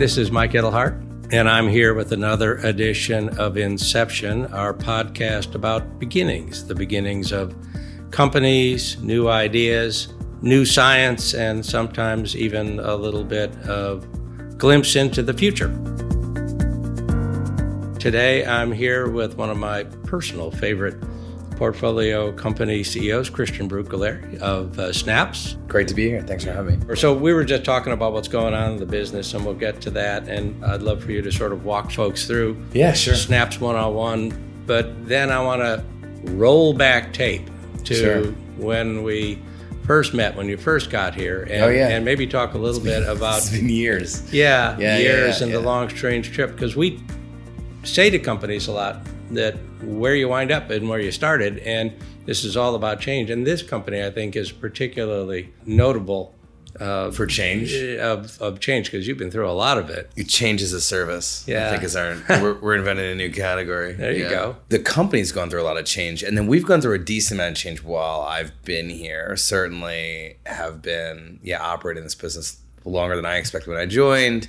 This is Mike Edelhart, and I'm here with another edition of Inception, our podcast about beginnings, the beginnings of companies, new ideas, new science, and sometimes even a little bit of glimpse into the future. Today, I'm here with one of my personal favorite portfolio company CEOs, Christian Brucculeri of uh, Snaps. Great to be here. Thanks for having me. So, we were just talking about what's going on in the business, and we'll get to that. And I'd love for you to sort of walk folks through Yeah, sure. Snaps one on one. But then I want to roll back tape to Sure. when we first met, when you first got here. And, Oh, yeah. and maybe talk a little bit about It's been years. yeah, Yeah, yeah, years yeah, and the long strange trip because we say to companies a lot that where you wind up and where you started and this is all about change and this company i think is particularly notable uh, For change? of, of change because you've been through a lot of it Change as a service. Yeah. I think is our we're, we're inventing a new category. There you Yeah. go. The company's gone through a lot of change, and then we've gone through a decent amount of change while I've been here. Certainly have been yeah operating this business longer than I expected when I joined.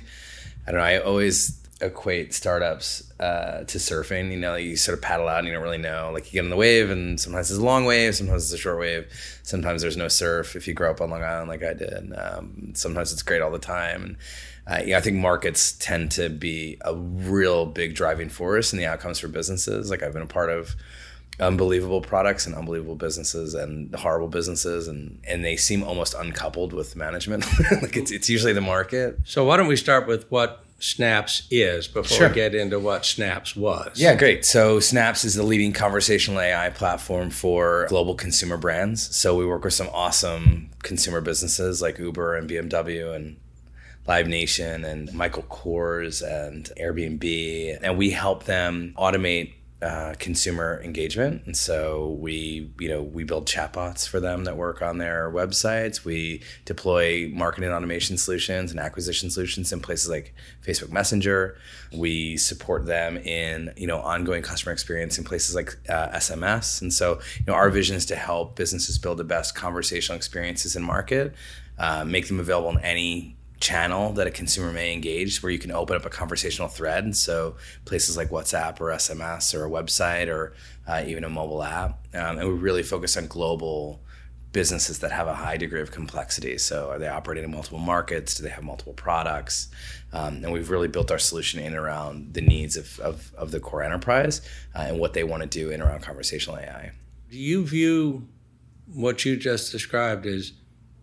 I don't know. I always equate startups uh, to surfing. You know, you sort of paddle out and you don't really know. Like you get on the wave, and sometimes it's a long wave, sometimes it's a short wave. Sometimes there's no surf if you grow up on Long Island like I did. Um, sometimes it's great all the time. And uh, I think markets tend to be a real big driving force in the outcomes for businesses. Like I've been a part of unbelievable products and unbelievable businesses and horrible businesses and and they seem almost uncoupled with management like it's, it's usually the market so why don't we start with what snaps is before Sure. we get into what snaps was Yeah, great. So Snaps is the leading conversational AI platform for global consumer brands. So we work with some awesome consumer businesses like Uber and BMW and Live Nation and Michael Kors and Airbnb, and we help them automate uh, consumer engagement. And so we, you know, we build chatbots for them that work on their websites. We deploy marketing automation solutions and acquisition solutions in places like Facebook Messenger. We support them in, you know, ongoing customer experience in places like uh, SMS. And so, you know, our vision is to help businesses build the best conversational experiences in market, uh, make them available in any channel that a consumer may engage where you can open up a conversational thread. So places like whatsapp or sms or a website or uh, even a mobile app um, and we really focus on global businesses that have a high degree of complexity. So are they operating in multiple markets? Do they have multiple products? Um, and we've really built our solution in and around the needs of, of, of the core enterprise uh, and what they want to do in around conversational ai do you view what you just described as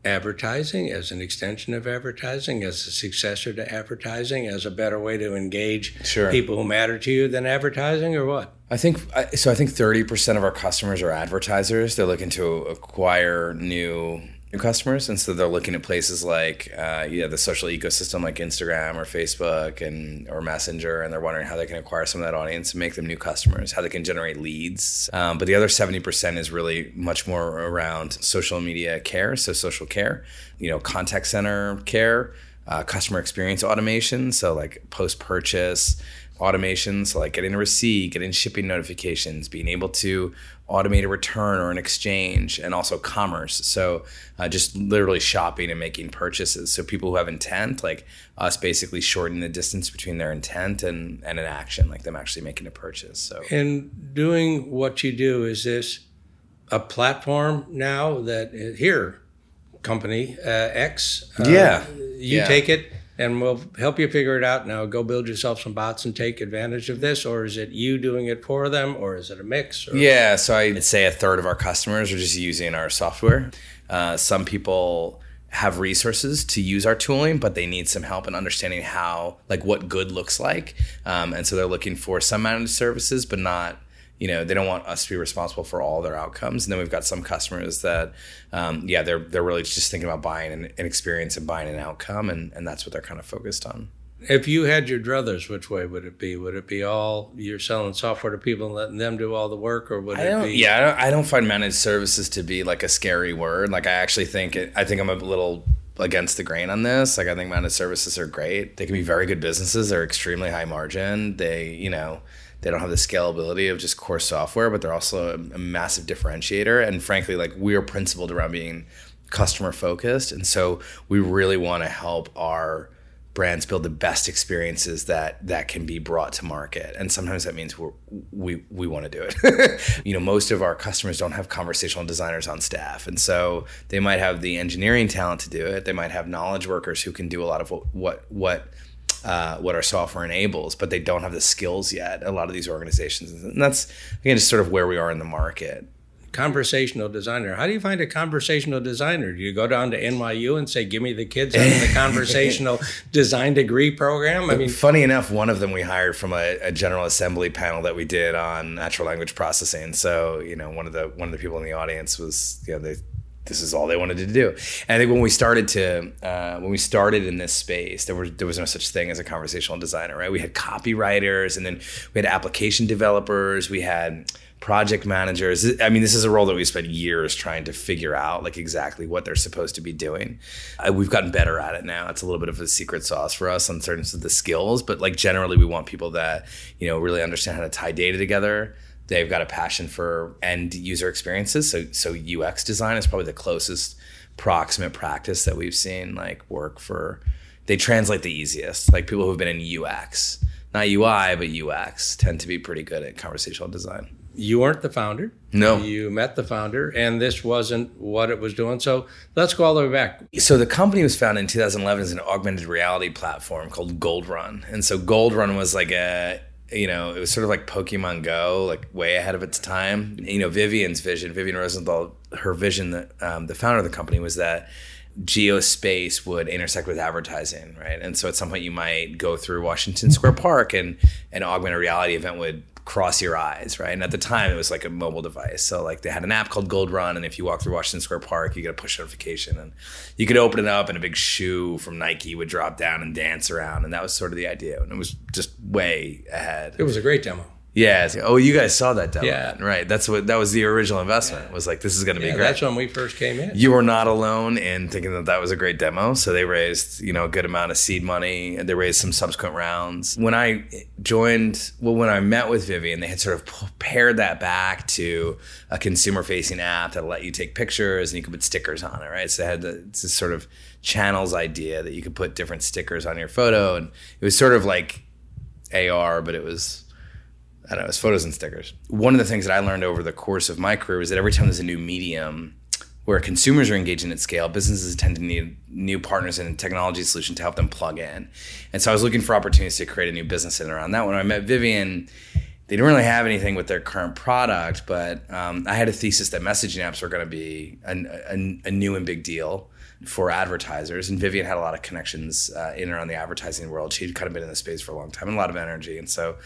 advertising as an extension of advertising as a successor to advertising as a better way to engage Sure. people who matter to you than advertising or what I think so. I think thirty percent of our customers are advertisers. They're looking to acquire new new customers, and so they're looking at places like uh, yeah, the social ecosystem like Instagram or Facebook and or Messenger, and they're wondering how they can acquire some of that audience and make them new customers, how they can generate leads. Um, but the other seventy percent is really much more around social media care, so social care, you know, contact center care, uh, customer experience automation, so like post purchase automation, so like getting a receipt, getting shipping notifications, being able to automate a return or an exchange, and also commerce. So uh, just literally shopping and making purchases. So people who have intent, like us, basically shortening the distance between their intent and, and an action, like them actually making a purchase. So in doing what you do is this a platform now that here company uh, x uh, Yeah. you Yeah. take it and we'll help you figure it out now go build yourself some bots and take advantage of this or is it you doing it for them or is it a mix or Yeah, so I'd say a third of our customers are just using our software. Uh, some people have resources to use our tooling, but they need some help in understanding how, like, what good looks like. Um, and so they're looking for some managed services, but not, you know, they don't want us to be responsible for all their outcomes. And then we've got some customers that, um, yeah, they're they're really just thinking about buying an, an experience and buying an outcome, and and that's what they're kind of focused on. if you had your druthers which way would it be would it be all you're selling software to people and letting them do all the work or would I it be yeah, I don't, I don't find managed services to be like a scary word. Like I actually think it, I think I'm a little against the grain on this. Like I think managed services are great. They can be very good businesses. They're extremely high margin. They, you know, they don't have the scalability of just core software, but they're also a, a massive differentiator. And frankly, like we are principled around being customer focused, and so we really want to help our brands build the best experiences that that can be brought to market. And sometimes that means we're, we we want to do it. You know most of our customers don't have conversational designers on staff. And so they might have the engineering talent to do it. They might have knowledge workers who can do a lot of what what, what uh, what our software enables, but they don't have the skills yet. A lot of these organizations, and that's again just sort of where we are in the market conversational designer. How do you find a conversational designer? Do you go down to NYU and say, "Give me the kids in the conversational design degree program"? I mean, funny enough, one of them we hired from a, a, General Assembly panel that we did on natural language processing. So you know, one of the one of the people in the audience was you know they. This is all they wanted to do, and I think when we started to uh, when we started in this space, there was there was no such thing as a conversational designer, right? We had copywriters, and then we had application developers, we had project managers. I mean, this is a role that we spent years trying to figure out, like exactly what they're supposed to be doing. Uh, we've gotten better at it now. It's a little bit of a secret sauce for us on certain of the skills, but like generally, we want people that you know really understand how to tie data together. They've got a passion for end user experiences. So, so UX design is probably the closest proximate practice that we've seen like work for. They translate the easiest. Like people who've been in UX, not UI, but UX, tend to be pretty good at conversational design you weren't the founder. No. You met the founder, and this wasn't what it was doing. So let's go all the way back. So the company was founded in 2011 as an augmented reality platform called Gold Run. And so Gold Run was like a, you know, it was sort of like Pokemon Go, like way ahead of its time. You know, Vivian's vision, Vivian Rosenthal, her vision, that um, the founder of the company was that geospace would intersect with advertising, right? And so at some point you might go through Washington Square Park and an augmented reality event would cross your eyes, right? And at the time, it was like a mobile device. So like they had an app called Gold Run, and if you walk through Washington Square Park, you get a push notification, and you could open it up, and a big shoe from Nike would drop down and dance around, and that was sort of the idea. And it was just way ahead. It was a great demo. Yeah. Oh, you guys saw that demo. Yeah. Right. That's what that was the original investment. Yeah. Was like this is going to yeah, be great. That's when we first came in. You were not alone in thinking that that was a great demo. So they raised you know a good amount of seed money. and They raised some subsequent rounds. When I joined, well, when I met with Vivian, they had sort of paired that back to a consumer facing app that let you take pictures and you could put stickers on it. Right. So they had this sort of channels idea that you could put different stickers on your photo, and it was sort of like AR, but it was I don't know, it's photos and stickers. One of the things that I learned over the course of my career is that every time there's a new medium where consumers are engaging at scale, businesses tend to need new partners and technology solution to help them plug in. And so I was looking for opportunities to create a new business in around that. When I met Vivian, they didn't really have anything with their current product, but um, I had a thesis that messaging apps were going to be a, a, a new and big deal for advertisers. And Vivian had a lot of connections uh, in and around the advertising world. She'd kind of been in the space for a long time and a lot of energy. And so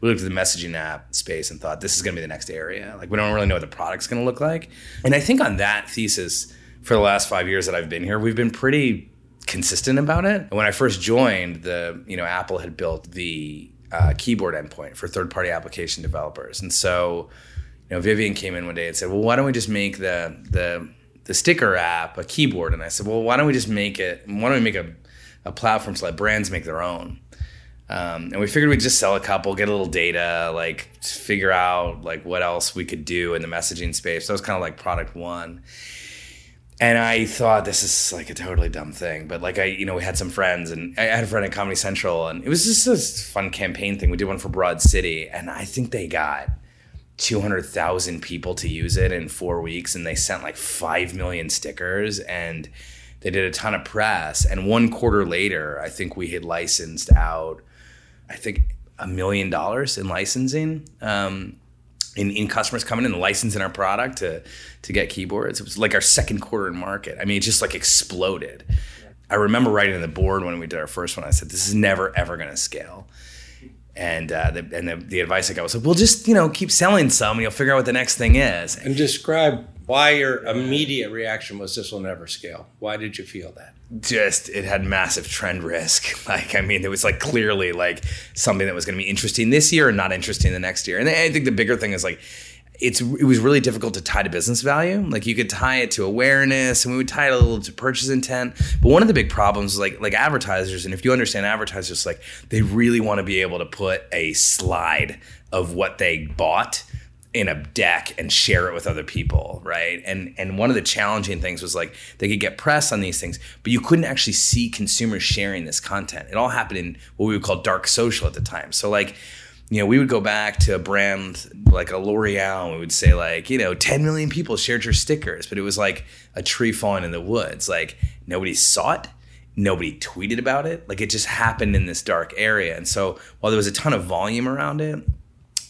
we looked at the messaging app space and thought, this is going to be the next area. Like, we don't really know what the product's going to look like. And I think on that thesis, for the last five years that I've been here, we've been pretty consistent about it. And when I first joined, the you know Apple had built the uh, keyboard endpoint for third-party application developers, and so you know Vivian came in one day and said, "Well, why don't we just make the the the sticker app a keyboard and i said well why don't we just make it why don't we make a, a platform to let brands make their own? Um, and we figured we'd just sell a couple get a little data like figure out like what else we could do in the messaging space. So that was kind of like product one. And I thought this is like a totally dumb thing, but like I, you know, we had some friends, and I had a friend at Comedy Central, and it was just a fun campaign thing. We did one for Broad City, and I think they got 200,000 people to use it in four weeks and they sent like 5 million stickers and they did a ton of press. And one quarter later, I think we had licensed out, I think, a million dollars in licensing. Um, in, in customers coming in and licensing our product to to get keyboards. It was like our second quarter in market. I mean, it just like exploded. I remember writing on the board when we did our first one. I said, "This is never ever going to scale." And uh, the, and the, the advice I got was, like, "Well, just you know, keep selling some, and you'll figure out what the next thing is." And describe why your immediate reaction was, "This will never scale." Why did you feel that? Just it had massive trend risk. Like I mean, it was like clearly like something that was going to be interesting this year and not interesting the next year. And I think the bigger thing is like it's it was really difficult to tie to business value. Like you could tie it to awareness, and we would tie it a little to purchase intent. But one of the big problems like like advertisers, and if you understand advertisers, like they really want to be able to put a slide of what they bought in a deck and share it with other people, right? And and one of the challenging things was like they could get press on these things, but you couldn't actually see consumers sharing this content. It all happened in what we would call dark social at the time. So like you know, we would go back to a brand like a L'Oreal and we would say like, you know, 10 million people shared your stickers, but it was like a tree falling in the woods. Like nobody saw it, nobody tweeted about it. Like it just happened in this dark area. And so while there was a ton of volume around it,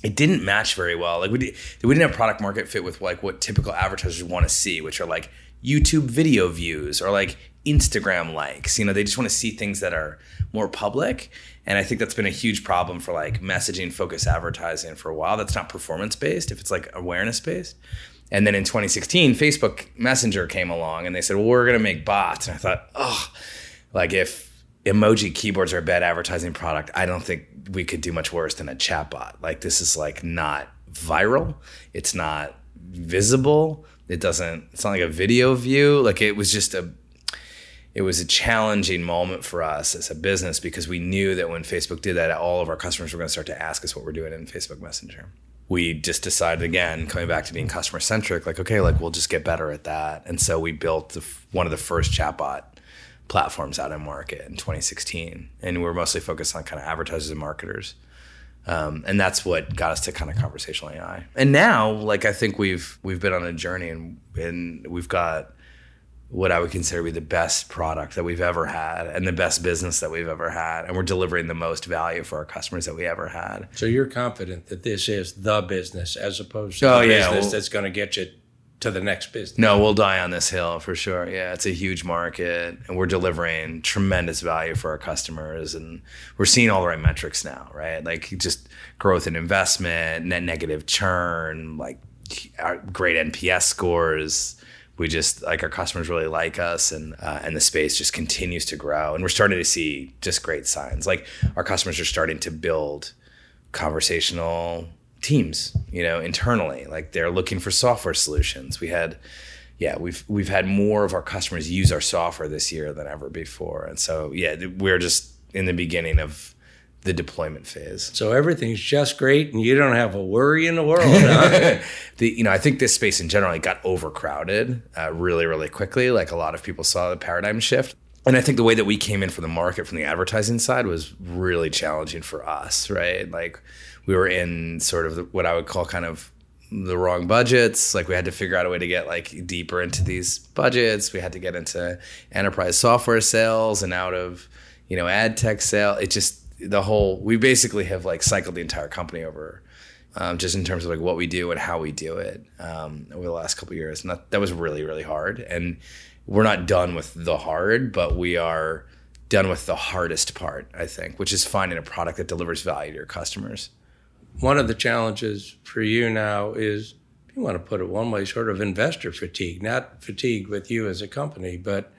it didn't match very well. Like we did, we didn't have product market fit with like what typical advertisers want to see, which are like YouTube video views or like Instagram likes. You know, they just want to see things that are more public. And I think that's been a huge problem for like messaging focused advertising for a while. That's not performance based, if it's like awareness based. And then in 2016, Facebook Messenger came along and they said, well, we're going to make bots. And I thought, oh, like if emoji keyboards are a bad advertising product, I don't think we could do much worse than a chatbot. Like this is like not viral. It's not visible. It doesn't, it's not like a video view. Like it was just a it was a challenging moment for us as a business because we knew that when Facebook did that, all of our customers were going to start to ask us what we're doing in Facebook Messenger. We just decided again, coming back to being customer centric, like okay, like we'll just get better at that. And so we built the, one of the first chatbot platforms out in market in 2016, and we we're mostly focused on kind of advertisers and marketers. Um, and that's what got us to kind of conversational AI. And now, like I think we've we've been on a journey, and and we've got what I would consider to be the best product that we've ever had and the best business that we've ever had. And we're delivering the most value for our customers that we ever had. So you're confident that this is the business as opposed to oh, the yeah. business well, that's going to get you to the next business. No, we'll die on this hill for sure. Yeah, it's a huge market and we're delivering tremendous value for our customers and we're seeing all the right metrics now, right? Like just growth in investment, net negative churn, like great NPS scores we just like our customers really like us and uh, and the space just continues to grow. And we're starting to see just great signs. Like our customers are starting to build conversational teams you know internally. Like they're looking for software solutions. We had yeah we've we've had more of our customers use our software this year than ever before. And so yeah we're just in the beginning of the deployment phase. So everything's just great, and you don't have a worry in the world. Huh? the you know I think this space in general got overcrowded uh, really really quickly. Like a lot of people saw the paradigm shift. And I think the way that we came in for the market from the advertising side was really challenging for us, right? Like we were in sort of what I would call kind of the wrong budgets. Like we had to figure out a way to get like deeper into these budgets. We had to get into enterprise software sales and out of, you know, ad tech sale. It just the whole we basically have like cycled the entire company over um, just in terms of like what we do and how we do it um, over the last couple years. And that, that was really really hard. And we're not done with the hard but we are done with the hardest part i think which is finding a product that delivers value to your customers. One of the challenges for you now is you want to put it one way sort of investor fatigue not fatigue with you as a company but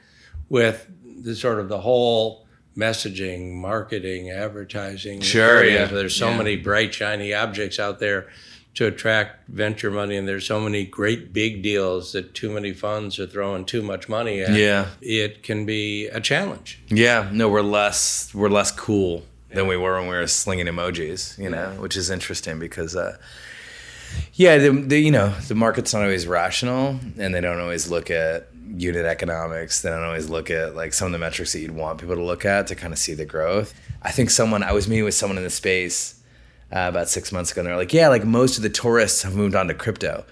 with the sort of the whole messaging, marketing, advertising. Sure, yeah. There's so yeah. many bright, shiny objects out there to attract venture money, and there's so many great big deals that too many funds are throwing too much money at. Yeah, it can be a challenge. Yeah, no, we're less we're less cool yeah. than we were when we were slinging emojis, you know, which is interesting because. Uh, yeah, the, the, you know the market's not always rational, and they don't always look at unit economics. They don't always look at like some of the metrics that you'd want people to look at to kind of see the growth. I think someone I was meeting with someone in the space uh, about six months ago, and they're like, "Yeah, like most of the tourists have moved on to crypto."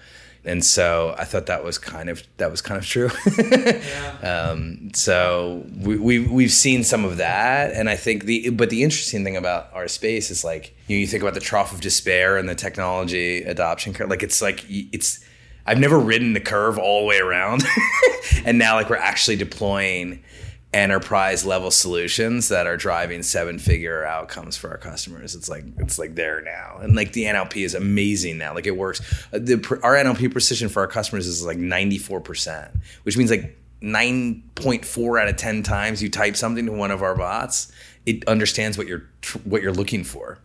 And so I thought that was kind of that was kind of true. yeah. um, so we, we we've seen some of that, and I think the but the interesting thing about our space is like you, know, you think about the trough of despair and the technology adoption curve. Like it's like it's I've never ridden the curve all the way around. and now like we're actually deploying enterprise level solutions that are driving seven figure outcomes for our customers. It's like it's like there now. And like the NLP is amazing now. Like it works. Uh, the our NLP precision for our customers is like 94%, which means like 9.4 out of 10 times you type something to one of our bots, it understands what you're what you're looking for.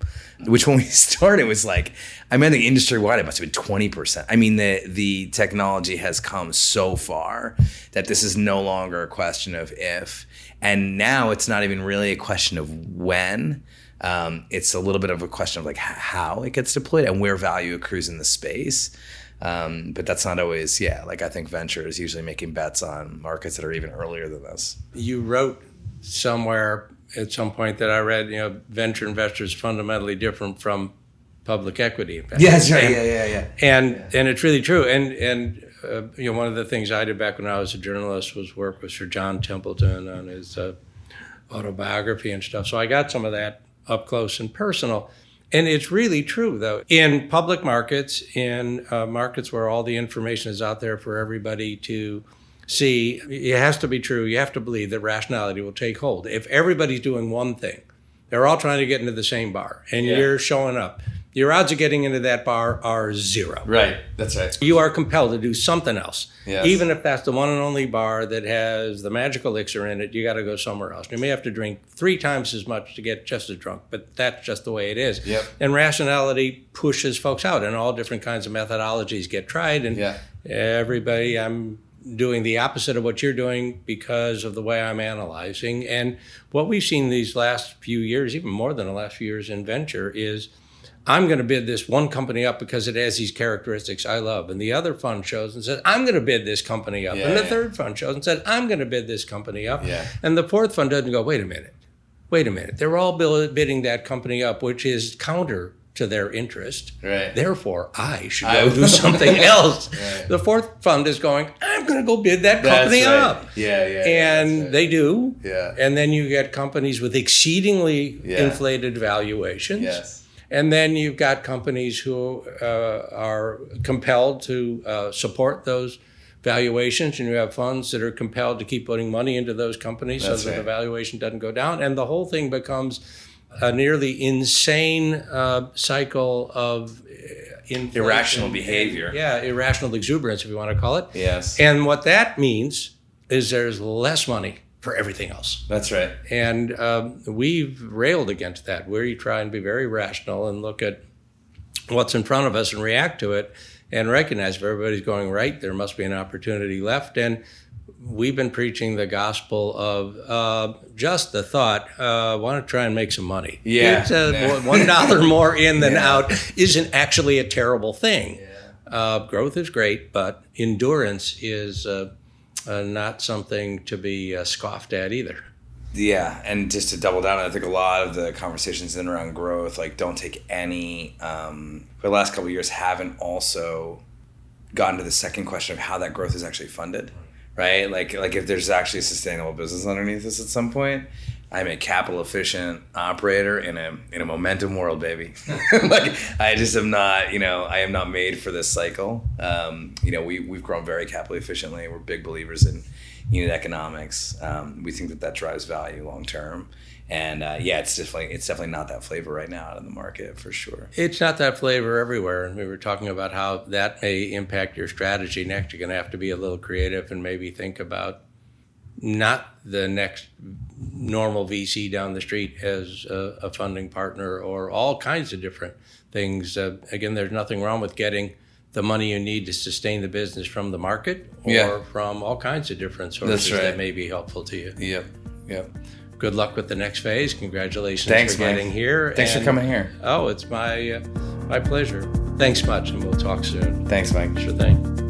Which when we started was like, I mean, the industry wide it must have been 20%. I mean, the the technology has come so far that this is no longer a question of if, and now it's not even really a question of when. Um, it's a little bit of a question of like how it gets deployed and where value accrues in the space. Um, but that's not always, yeah. Like I think venture is usually making bets on markets that are even earlier than this. You wrote somewhere at some point that I read, you know, venture investors fundamentally different from public equity investors. Yes, right. And, yeah, yeah, yeah. And yeah. and it's really true. And and uh, you know, one of the things I did back when I was a journalist was work with Sir John Templeton on his uh, autobiography and stuff. So I got some of that up close and personal. And it's really true, though. In public markets, in uh, markets where all the information is out there for everybody to see, it has to be true. You have to believe that rationality will take hold. If everybody's doing one thing, they're all trying to get into the same bar, and yeah. you're showing up your odds of getting into that bar are zero. Right. That's right. You are compelled to do something else. Yes. Even if that's the one and only bar that has the magic elixir in it, you got to go somewhere else. You may have to drink three times as much to get just as drunk, but that's just the way it is. Yep. And rationality pushes folks out, and all different kinds of methodologies get tried. And yeah. everybody, I'm doing the opposite of what you're doing because of the way I'm analyzing. And what we've seen these last few years, even more than the last few years in venture, is – I'm going to bid this one company up because it has these characteristics I love. And the other fund shows and says, I'm going to bid this company up. Yeah, and the yeah. third fund shows and said, I'm going to bid this company up. Yeah. And the fourth fund doesn't go, wait a minute, wait a minute. They're all bidding that company up, which is counter to their interest. Right. Therefore, I should go I, do something else. Right. The fourth fund is going, I'm going to go bid that company right. up. Yeah, yeah. And right. they do. Yeah. And then you get companies with exceedingly yeah. inflated valuations. Yes and then you've got companies who uh, are compelled to uh, support those valuations, and you have funds that are compelled to keep putting money into those companies That's so that the valuation doesn't go down. And the whole thing becomes a nearly insane uh, cycle of uh, irrational behavior. Yeah, irrational exuberance, if you want to call it. Yes. And what that means is there's less money for everything else. That's right. And um, we've railed against that. We try and be very rational and look at what's in front of us and react to it and recognize if everybody's going right, there must be an opportunity left. And we've been preaching the gospel of uh, just the thought, uh, want to try and make some money. Yeah. Uh, One dollar more in than yeah. out isn't actually a terrible thing. Yeah. Uh, growth is great, but endurance is uh, uh, not something to be uh, scoffed at either. Yeah, and just to double down, I think a lot of the conversations in around growth, like don't take any. Um, for the last couple of years, haven't also gotten to the second question of how that growth is actually funded, right? Like, like if there's actually a sustainable business underneath this at some point, I'm a capital efficient operator in a in a momentum world, baby. like I just am not, you know, I am not made for this cycle. Um, you know, we we've grown very capital efficiently. We're big believers in unit economics. Um, we think that that drives value long term. And uh, yeah, it's definitely it's definitely not that flavor right now out in the market for sure. It's not that flavor everywhere, and we were talking about how that may impact your strategy. Next, you're going to have to be a little creative and maybe think about not the next normal VC down the street as a, a funding partner or all kinds of different things. Uh, again, there's nothing wrong with getting the money you need to sustain the business from the market or yeah. from all kinds of different sources right. that may be helpful to you. Yep. Yep. Good luck with the next phase. Congratulations Thanks, for getting here. Thanks and, for coming here. Oh, it's my uh, my pleasure. Thanks much, and we'll talk soon. Thanks, Mike. Sure thing.